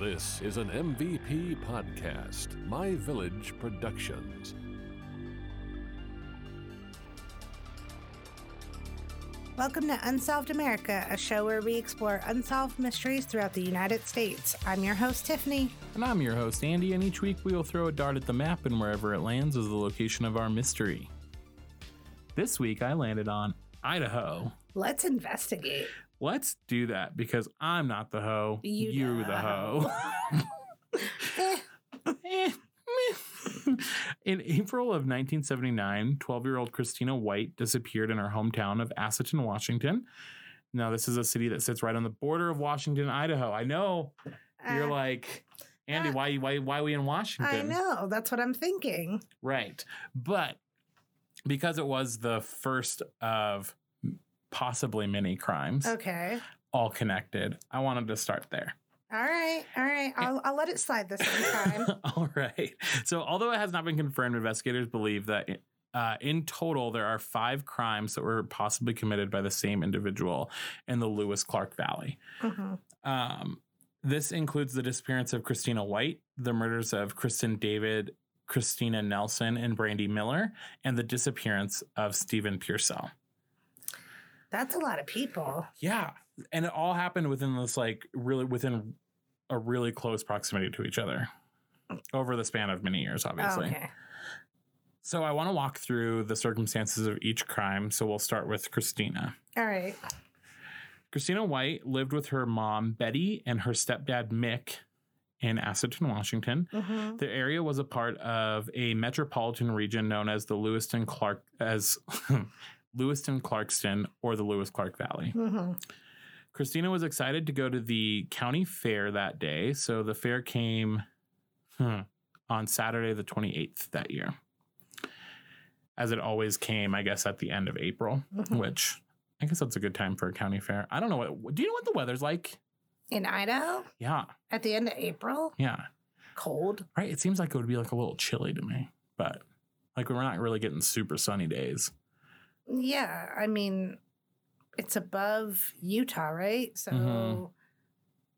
This is an MVP podcast, My Village Productions. Welcome to Unsolved America, a show where we explore unsolved mysteries throughout the United States. I'm your host, Tiffany. And I'm your host, Andy, and each week we will throw a dart at the map, and wherever it lands is the location of our mystery. This week I landed on Idaho. Let's investigate. Let's do that because I'm not the hoe. You You're the hoe. In April of 1979, 12 year old Christina White disappeared in her hometown of Asotin, Washington. Now, this is a city that sits right on the border of Washington, Idaho. I know you're Uh, like, Andy, uh, why, why, why are we in Washington? I know, that's what I'm thinking. Right. But because it was the first of possibly many crimes, Okay. all connected, I wanted to start there. All right. All right. I'll, I'll let it slide this one time. all right. So, although it has not been confirmed, investigators believe that uh, in total there are five crimes that were possibly committed by the same individual in the Lewis Clark Valley. Mhm. Um, this includes the disappearance of Christina White, the murders of Kristen David, Christina Nelson, and Brandy Miller, and the disappearance of Stephen Pearsall. That's a lot of people. Yeah, and it all happened within this like really within a really close proximity to each other over the span of many years, obviously. Okay. So I want to walk through the circumstances of each crime. So we'll start with Christina. All right. Christina White lived with her mom Betty and her stepdad Mick in Asotin, Washington. hmm The area was a part of a metropolitan region known as the Lewiston Clark as Lewiston Clarkston or the Lewis Clark Valley. hmm Christina was excited to go to the county fair that day, so the fair came hmm, on Saturday the 28th that year. As it always came, I guess at the end of April, Mhm. which I guess that's a good time for a county fair. I don't know what do you know what the weather's like? In Idaho, Yeah. at the end of April, Yeah. cold. Right. It seems like it would be like a little chilly to me, but like we're not really getting super sunny days. Yeah. I mean, it's above Utah, right? So Mhm.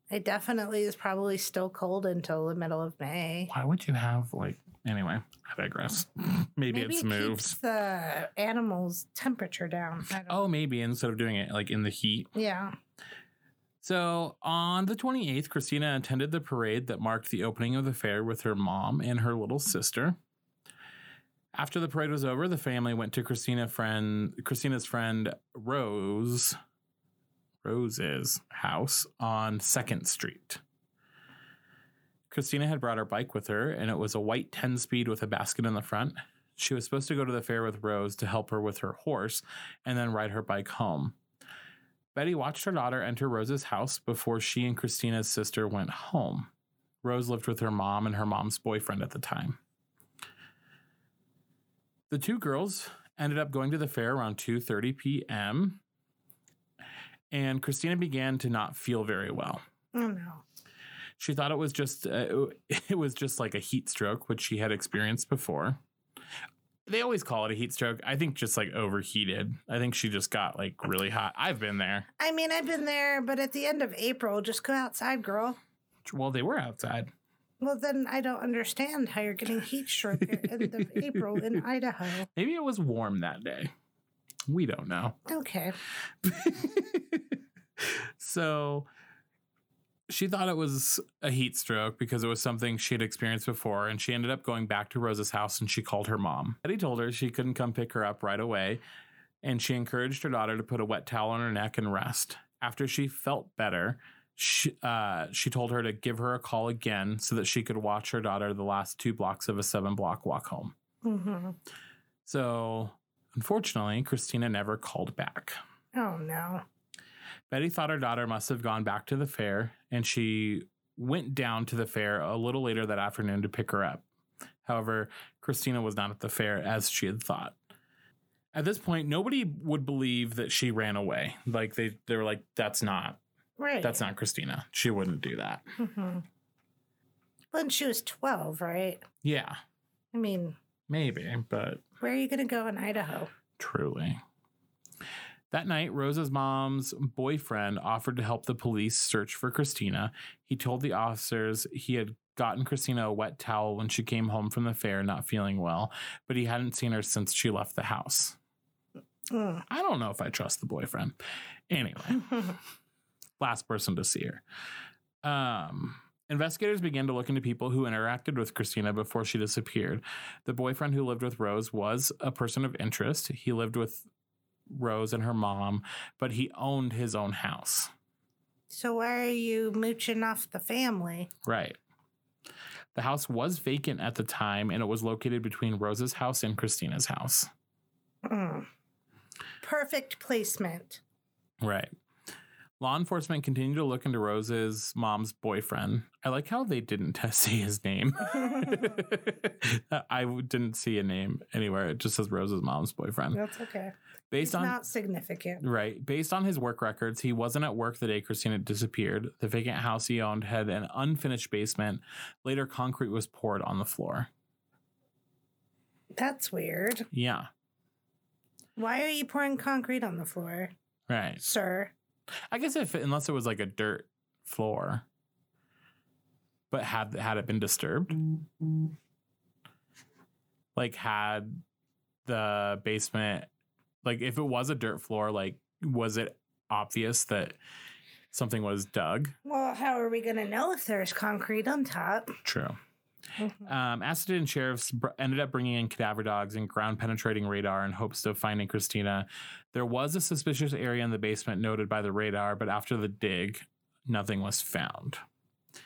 it definitely is probably still cold until the middle of May. Why would you have like anyway? I digress. maybe, Maybe it's it moves. keeps the animal's temperature down. I don't Oh, maybe instead of doing it like in the heat. Yeah. So on the 28th, Christina attended the parade that marked the opening of the fair with her mom and her little sister. After the parade was over, the family went to Christina friend Christina's friend Rose Rose's house on 2nd Street. Christina had brought her bike with her, and it was a white 10 speed with a basket in the front. She was supposed to go to the fair with Rose to help her with her horse and then ride her bike home. Betty watched her daughter enter Rose's house before she and Christina's sister went home. Rose lived with her mom and her mom's boyfriend at the time. The two girls ended up going to the fair around 2:30 p.m. and Christina began to not feel very well. Oh no. She thought it was just uh, it was just like a heat stroke which she had experienced before. They always call it a heat stroke. I think just like overheated. I think she just got like really hot. I've been there. I mean, I've been there, but at the end of April, just go outside, girl. Well, they were outside. Well, then I don't understand how you're getting heat stroke at the end of April in Idaho. Maybe it was warm that day. We don't know. Okay. so she thought it was a heat stroke because it was something she had experienced before, and she ended up going back to Rose's house and she called her mom. Eddie told her she couldn't come pick her up right away, and she encouraged her daughter to put a wet towel on her neck and rest. After she felt better, she, uh, she told her to give her a call again so that she could watch her daughter the last two blocks of a seven block walk home. hmm So, unfortunately, Christina never called back. Oh no. Betty thought her daughter must have gone back to the fair, and she went down to the fair a little later that afternoon to pick her up. However, Christina was not at the fair as she had thought. At this point, nobody would believe that she ran away. Like they, they were like, "That's not, Right. that's not Christina. She wouldn't do that." hmm When she was 12, right? Yeah, I mean, maybe, but where are you going to go in Idaho? truly. That night, Rose's mom's boyfriend offered to help the police search for Christina. He told the officers he had gotten Christina a wet towel when she came home from the fair not feeling well, but he hadn't seen her since she left the house. Mm. I don't know if I trust the boyfriend. Anyway, last person to see her. Um, investigators began to look into people who interacted with Christina before she disappeared. The boyfriend who lived with Rose was a person of interest. He lived with Rose and her mom, but he owned his own house. so why are you mooching off the family? Right. The house was vacant at the time and it was located between Rose's house and Christina's house. Mm. Perfect placement. Right. Law enforcement continued to look into Rose's mom's boyfriend. I like how they didn't say his name. I didn't see a name anywhere. It just says Rose's mom's boyfriend. That's okay. Based It's on not significant. right, based on his work records, he wasn't at work the day Christina disappeared. The vacant house he owned had an unfinished basement. Later, concrete was poured on the floor. That's weird. Yeah, Why are you pouring concrete on the floor, right. sir? I guess if unless it was like a dirt floor, but had had it been disturbed, like had the basement, like if it was a dirt floor, like was it obvious that something was dug? Well, how are we going to know if there's concrete on top? True. Mhm. Um, Asotin sheriffs br- ended up bringing in cadaver dogs and ground penetrating radar in hopes of finding Christina. There was a suspicious area in the basement noted by the radar, but after the dig, nothing was found.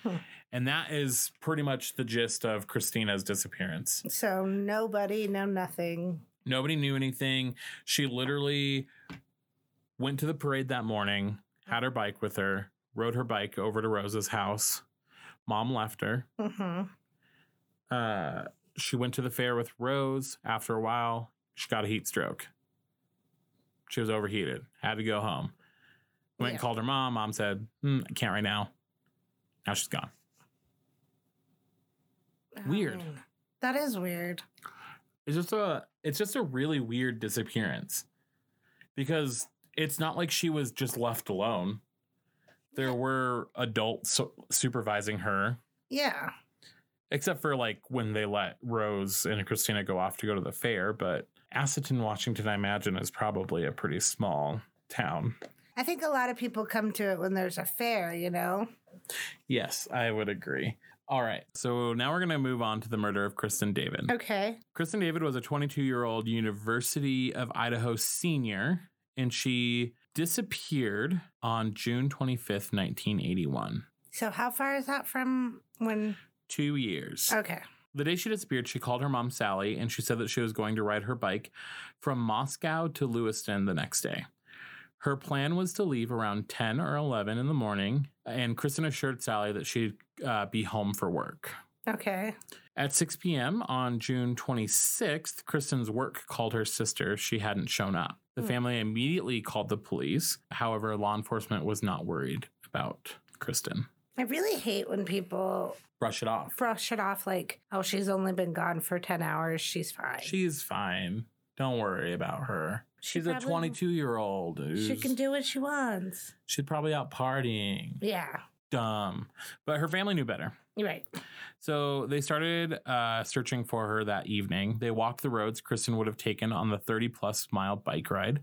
Hmm. And that is pretty much the gist of Christina's disappearance. So nobody, no nothing. Nobody knew anything. She literally went to the parade that morning, had her bike with her, rode her bike over to Rose's house. Mom left her. hmm uh, she went to the fair with Rose. After a while, she got a heat stroke. She was overheated, had to go home. Went and called her mom. Mom said, "Hmm, I can't right now. Now she's gone. Weird. Oh, that is weird. It's just a it's just a really weird disappearance. Because it's not like she was just left alone. There were adults supervising her. Yeah. Except for like when they let Rose and Christina go off to go to the fair. But Asotin, Washington, I imagine, is probably a pretty small town. I think a lot of people come to it when there's a fair, you know? Yes, I would agree. All right, so now we're going to move on to the murder of Kristen David. Okay. Kristen David was a 22 year old University of Idaho senior, and she disappeared on June 25th, 1981. So how far is that from when? Two years. Okay. The day she disappeared, she called her mom Sally and she said that she was going to ride her bike from Moscow to Lewiston the next day. Her plan was to leave around 10 or 11 in the morning, and Kristen assured Sally that she'd uh, be home for work. Okay. At 6 p.m. on June 26th, Kristen's work called her sister. She hadn't shown up. The Hmm. family immediately called the police. However, law enforcement was not worried about Kristen. I really hate when people Brush it off. brush it off like, oh, she's only been gone for 10 hours. She's fine. She's fine. Don't worry about her. She She's a 22 year old. she can do what she wants. She's probably out partying. Yeah. Dumb. But her family knew better. Right. So they started uh, searching for her that evening. They walked the roads Kristen would have taken on the 30 plus mile bike ride.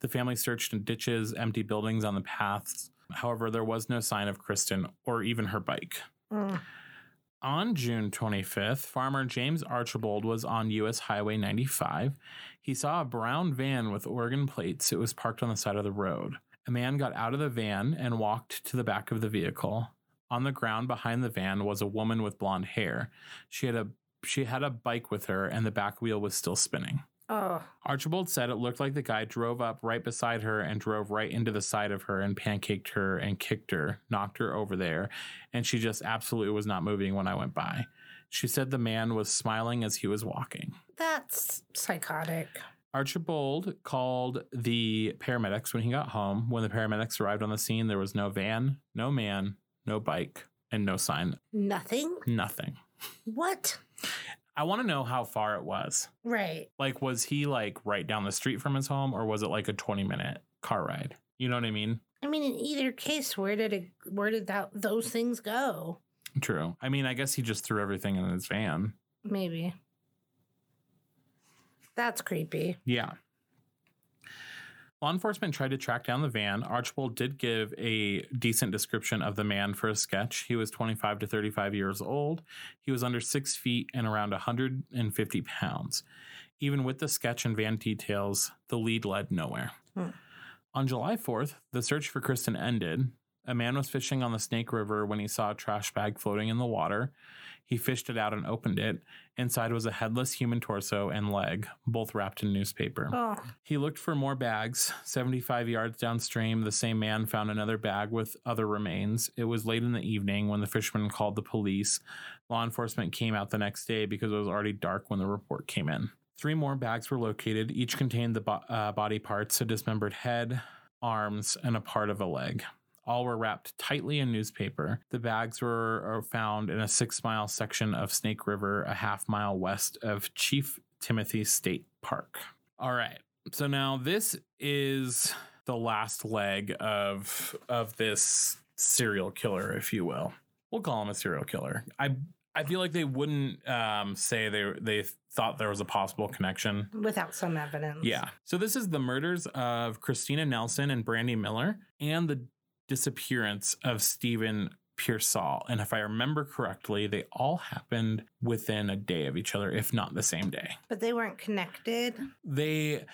The family searched in ditches, empty buildings on the paths. However, there was no sign of Kristen or even her bike. Mm. On June 25th, farmer James Archibald was on US Highway 95. He saw a brown van with Oregon plates. It was parked on the side of the road. A man got out of the van and walked to the back of the vehicle. On the ground behind the van was a woman with blonde hair. She had a she had a bike with her and the back wheel was still spinning. Oh, Archibald said it looked like the guy drove up right beside her and drove right into the side of her and pancaked her and kicked her, knocked her over there, and she just absolutely was not moving when I went by. She said the man was smiling as he was walking. that's psychotic. Archibald called the paramedics when he got home. When the paramedics arrived on the scene, there was no van, no man, no bike, and no sign. Nothing? Nothing. What? I want to know how far it was. Right. Like, was he like right down the street from his home, or was it like a 20 minute car ride. You know what I mean? I mean, in either case, where did it? Where did that those things go? True. I mean, I guess he just threw everything in his van. Maybe. That's creepy. Yeah. Law enforcement tried to track down the van. Archibald did give a decent description of the man for a sketch. He was 25 to 35 years old. He was under six feet and around 150 pounds. Even with the sketch and van details, the lead led nowhere. Hmm. On July 4th, the search for Kristen ended. A man was fishing on the Snake River when he saw a trash bag floating in the water. He fished it out and opened it. Inside was a headless human torso and leg, both wrapped in newspaper. Oh, He looked for more bags. 75 yards downstream, the same man found another bag with other remains. It was late in the evening when the fisherman called the police. Law enforcement came out the next day because it was already dark when the report came in. Three more bags were located. Each contained the bo- uh, body parts a dismembered head, arms, and a part of a leg. All were wrapped tightly in newspaper. The bags were found in a six mile section of Snake River, a half mile west of Chief Timothy State Park. All right. So now this is the last leg of of this serial killer, if you will. We'll call him a serial killer. I I feel like they wouldn't um, say they they thought there was a possible connection. without some evidence. Yeah. So this is the murders of Christina Nelson and Brandy Miller and the disappearance of Stephen Pearsall. And if I remember correctly, they all happened within a day of each other, if not the same day. But they weren't connected. They,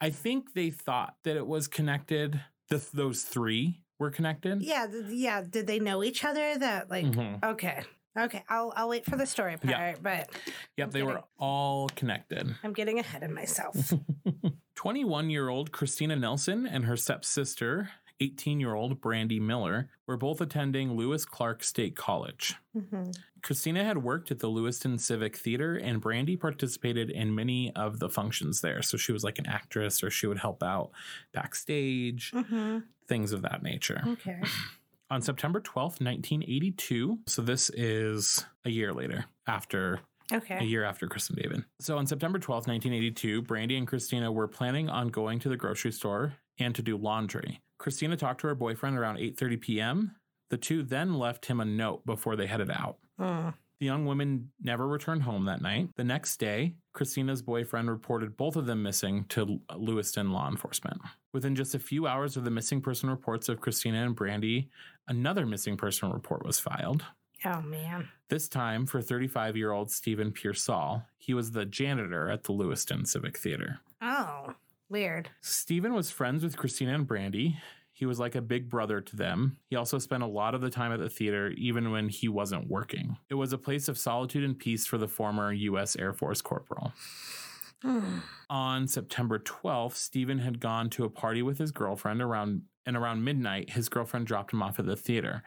I think they thought that it was connected. The, those three were connected. Yeah, th- yeah. Did they know each other? That like Mhm. okay, okay. I'll I'll wait for the story part. Yeah. But Yep, they were all connected. I'm getting ahead of myself. 21 year old Christina Nelson and her stepsister, 18 year old Brandy Miller, were both attending Lewis Clark State College. Mhm. Christina had worked at the Lewiston Civic Theater, and Brandy participated in many of the functions there. So she was like an actress, or she would help out backstage, Mhm. things of that nature. Okay. On September 12th, 1982, so this is a year later after Okay. a year after Kristen David. So on September 12th, 1982, Brandy and Christina were planning on going to the grocery store and to do laundry. Christina talked to her boyfriend around 8:30 p.m. The two then left him a note before they headed out. Mm. The young women never returned home that night. The next day, Christina's boyfriend reported both of them missing to Lewiston law enforcement. Within just a few hours of the missing person reports of Christina and Brandy, another missing person report was filed. Oh man. This time for 35 year old Stephen Pearsall. He was the janitor at the Lewiston Civic Theater. Oh, weird. Stephen was friends with Christina and Brandy. He was like a big brother to them. He also spent a lot of the time at the theater, even when he wasn't working. It was a place of solitude and peace for the former U.S. Air Force corporal. On September 12th, Stephen had gone to a party with his girlfriend around and around midnight, his girlfriend dropped him off at the theater.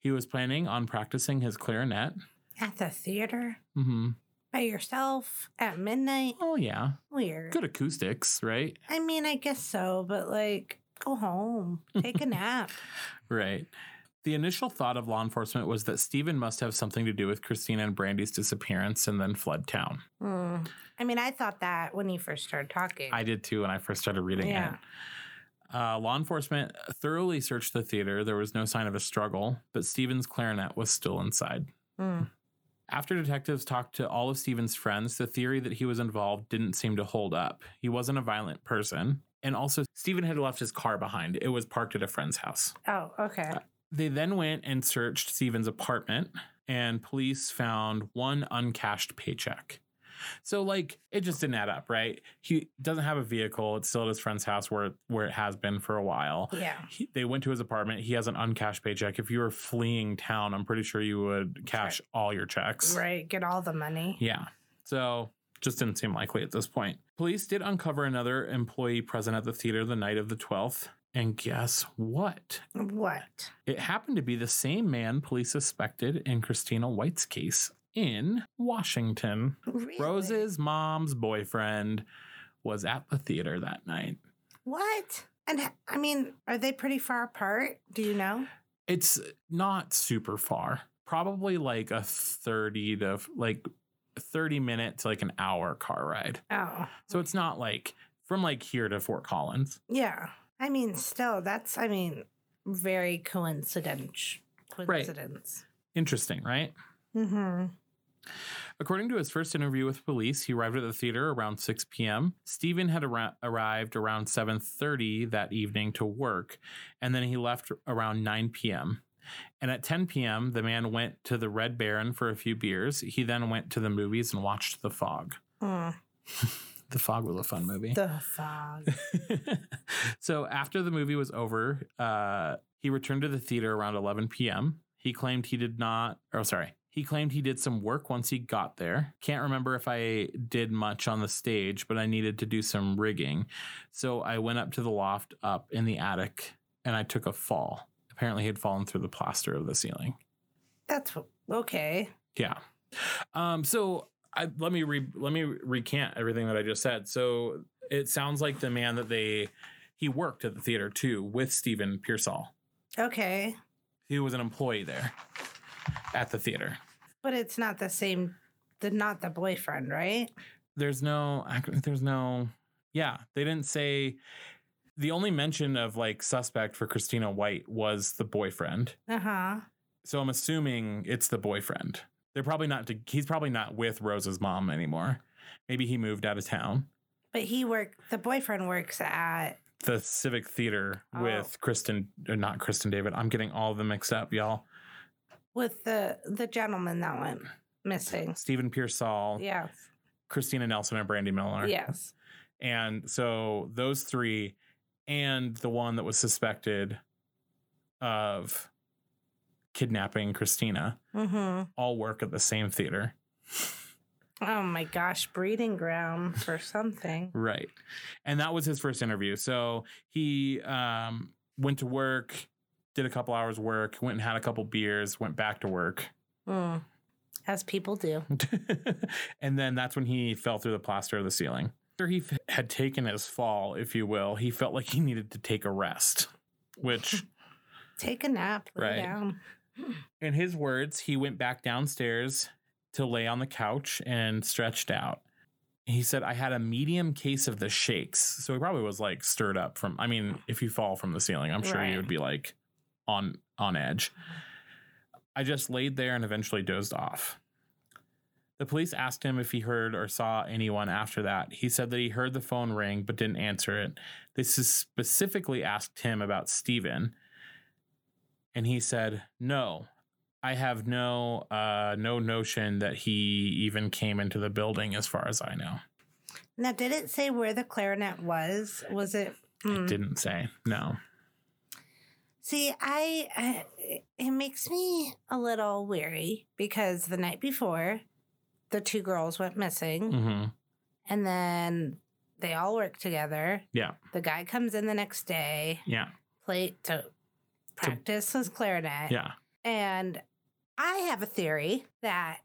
He was planning on practicing his clarinet. At the theater hmm by yourself at midnight. Oh yeah, Weird. good acoustics, right? I mean, I guess so, but like, go home, take a nap. Right. The initial thought of law enforcement was that Stephen must have something to do with Christina and Brandy's disappearance and then fled town. Hmm. I mean, I thought that when you first started talking. I did too when I first started reading Yeah. it. Uh, law enforcement thoroughly searched the theater. There was no sign of a struggle, but Stephen's clarinet was still inside. Hmm. After detectives talked to all of Stephen's friends, the theory that he was involved didn't seem to hold up. He wasn't a violent person. And also, Stephen had left his car behind. It was parked at a friend's house. Oh, okay. Uh, they then went and searched Stephen's apartment, and police found one uncashed paycheck. So, like, it just didn't add up, right? He doesn't have a vehicle. It's still at his friend's house where where it has been for a while. Yeah. He, they went to his apartment. He has an uncashed paycheck. If you were fleeing town, I'm pretty sure you would cash all your checks. Right. Get all the money. Yeah. So just didn't seem likely at this point. Police did uncover another employee present at the theater the night of the 12th. And guess what? What? It happened to be the same man police suspected in Christina White's case in Washington. Really? Rose's mom's boyfriend was at the theater that night. What? And I mean, are they pretty far apart? Do you know? It's not super far. Probably like a 30 to like 30 minute to like an hour car ride. Oh, So it's not like from like here to Fort Collins. yeah. I mean, still, that's, I mean, very coincidence. Coincidence. Interesting, right? Mm-hmm. According to his first interview with police, he arrived at the theater around 6 p.m. Stephen had ar- arrived around 7:30 that evening to work, and then he left around 9 p.m. And at 10 p.m., the man went to the Red Baron for a few beers. He then went to the movies and watched The Fog. Mm, The Fog was a fun movie. the fog. so after the movie was over, uh, he returned to the theater around 11 p.m. He claimed he did not, or sorry, he claimed he did some work once he got there. Can't remember if I did much on the stage, but I needed to do some rigging. So I went up to the loft up in the attic and I took a fall. Apparently, he had fallen through the plaster of the ceiling. That's okay. Yeah. Um, so I, let me re, let me recant everything that I just said. So it sounds like the man that they he worked at the theater too with Stephen Pearsall. Okay. He was an employee there at the theater. But it's not the same, the not the boyfriend, right? There's no there's no yeah, they didn't say the only mention of like suspect for Christina White was the boyfriend. Uh huh. So I'm assuming it's the boyfriend. They're probably not he's probably not with Rose's mom anymore. Maybe he moved out of town. But he worked, the boyfriend works at, the Civic Theater Oh. with Kristen, or not Kristen David. I'm getting all of them mixed up, y'all. With the, the gentleman that went missing. Stephen Pearsall, Yes. Christina Nelson, and Brandy Miller. Yes. And so those three, and the one that was suspected of kidnapping Christina, Mm-hmm. all work at the same theater. Oh my gosh, breeding ground for something. Right. And that was his first interview. So he um, went to work, did a couple hours work, went and had a couple beers, went back to work. Mm. As people do. and then that's when he fell through the plaster of the ceiling. After he f- had taken his fall, if you will, he felt like he needed to take a rest, which, Take a nap, lay Right. down. in his words, he went back downstairs to lay on the couch and stretched out. He said, I had a medium case of the shakes. So he probably was like stirred up from, I mean, if you fall from the ceiling, I'm sure Right. you would be like on on edge. I just laid there and eventually dozed off. The police asked him if he heard or saw anyone after that. He said that he heard the phone ring but didn't answer it. They specifically asked him about Steven. And he said, "No. I have no uh no notion that he even came into the building as far as I know." Now, did it say where the clarinet was? Was it? It Hmm. didn't say. No. See, I, I it makes me a little weary because the night before, the two girls went missing, Mhm. and then they all work together. Yeah. The guy comes in the next day, Yeah. play to practice his clarinet, Yeah. and I have a theory that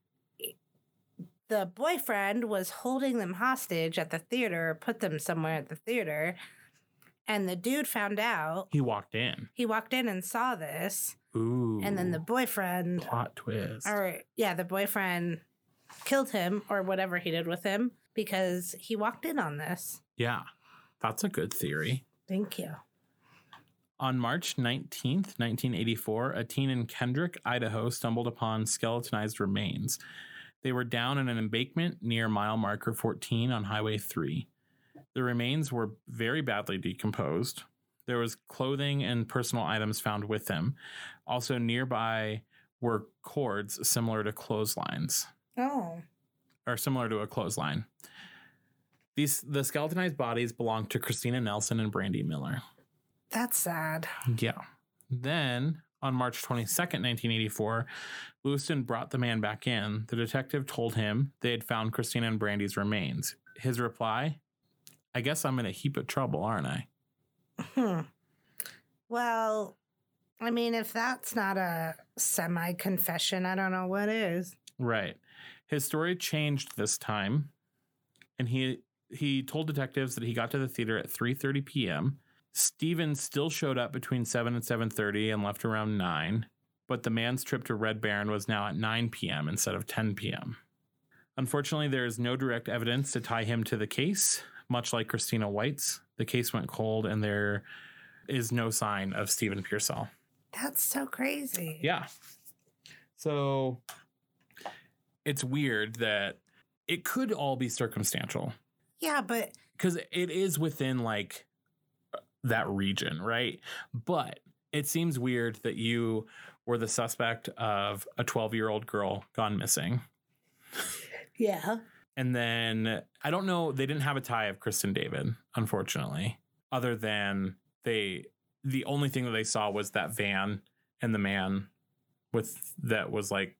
the boyfriend was holding them hostage at the theater, or put them somewhere at the theater, and the dude found out. He walked in. He walked in and saw this, Ooh. and then the boyfriend, plot twist. or yeah, the boyfriend killed him or whatever he did with him because he walked in on this. Yeah. That's a good theory. Thank you. On March 19th, 1984, a teen in Kendrick, Idaho stumbled upon skeletonized remains. They were down in an embankment near mile marker 14 on Highway 3. The remains were very badly decomposed. There was clothing and personal items found with them. Also, nearby were cords similar to clotheslines, Oh, or similar to a clothesline. These the skeletonized bodies belonged to Christina Nelson and Brandy Miller. that's sad. Yeah. Then on March 22nd, 1984, Lewiston brought the man back in. The detective told him they had found Christina and Brandy's remains. His reply, I guess I'm in a heap of trouble, aren't I? Hmm. Well, I mean, if that's not a semi confession, I don't know what is. Right. His story changed this time, and he he told detectives that he got to the theater at 3:30 p.m. Steven still showed up between 7 and 7:30 and left around 9, but the man's trip to Red Baron was now at 9 p.m. instead of 10 p.m. Unfortunately, there is no direct evidence to tie him to the case, much like Christina White's. The case went cold and there is no sign of Stephen Pearsall. That's so crazy. Yeah. So it's weird that it could all be circumstantial Yeah, but because it is within like that region, right? But it seems weird that you were the suspect of a 12 year old girl gone missing. yeah. And then I don't know, they didn't have a tie of Kristen David, unfortunately, other than they, the only thing that they saw was that van and the man with that was like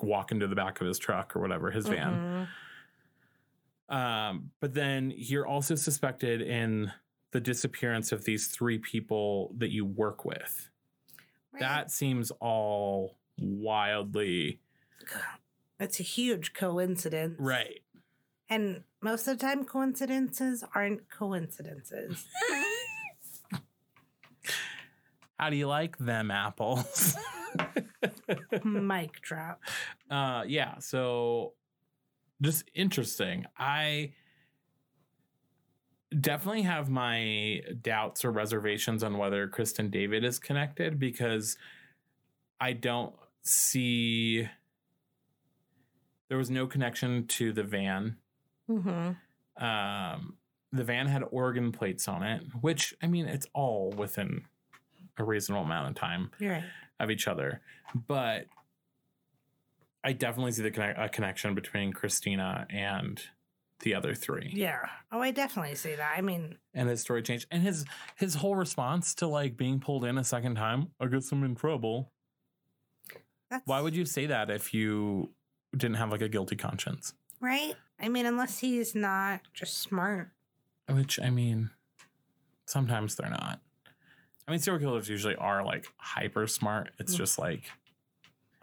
walking to the back of his truck or whatever, his van. Mhm. Um, but then you're also suspected in the disappearance of these three people that you work with. Right. That seems all wildly That's a huge coincidence. right. And most of the time, coincidences aren't coincidences. How do you like them apples? Mic drop. uh yeah, so just interesting. I definitely have my doubts or reservations on whether Kristen David is connected because I don't see there was no connection to the van. Mm-hmm. Um the van had Oregon plates on it, which I mean it's all within a reasonable amount of time right. of each other. But I definitely see the a connection between Christina and the other three. Yeah. Oh, I definitely see that. I mean, And his story changed. And his his whole response to like being pulled in a second time, I guess I'm in trouble. that's Why would you say that if you didn't have like a guilty conscience? right? I mean, unless he's not just smart. Which I mean, sometimes they're not. I mean, serial killers usually are like hyper smart. It's Mm. just like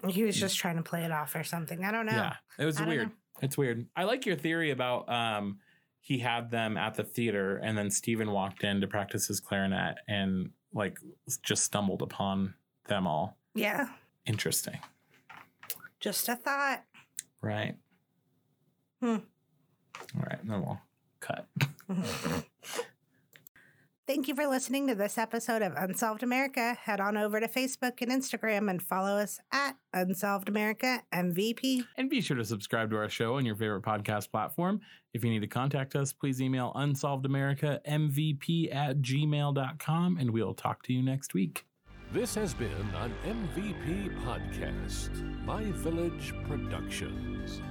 He was just trying to play it off or something. I don't know. Yeah, it was I weird. It's weird. I like your theory about um he had them at the theater and then Steven walked in to practice his clarinet and like just stumbled upon them all. Yeah. Interesting. Just a thought. Right. Hmm. All right, then we'll cut. Thank you for listening to this episode of Unsolved America. Head on over to Facebook and Instagram and follow us at Unsolved America MVP. And be sure to subscribe to our show on your favorite podcast platform. If you need to contact us, please email unsolvedamerica.mvp at gmail.com and we'll talk to you next week. This has been an MVP podcast, My Village Productions.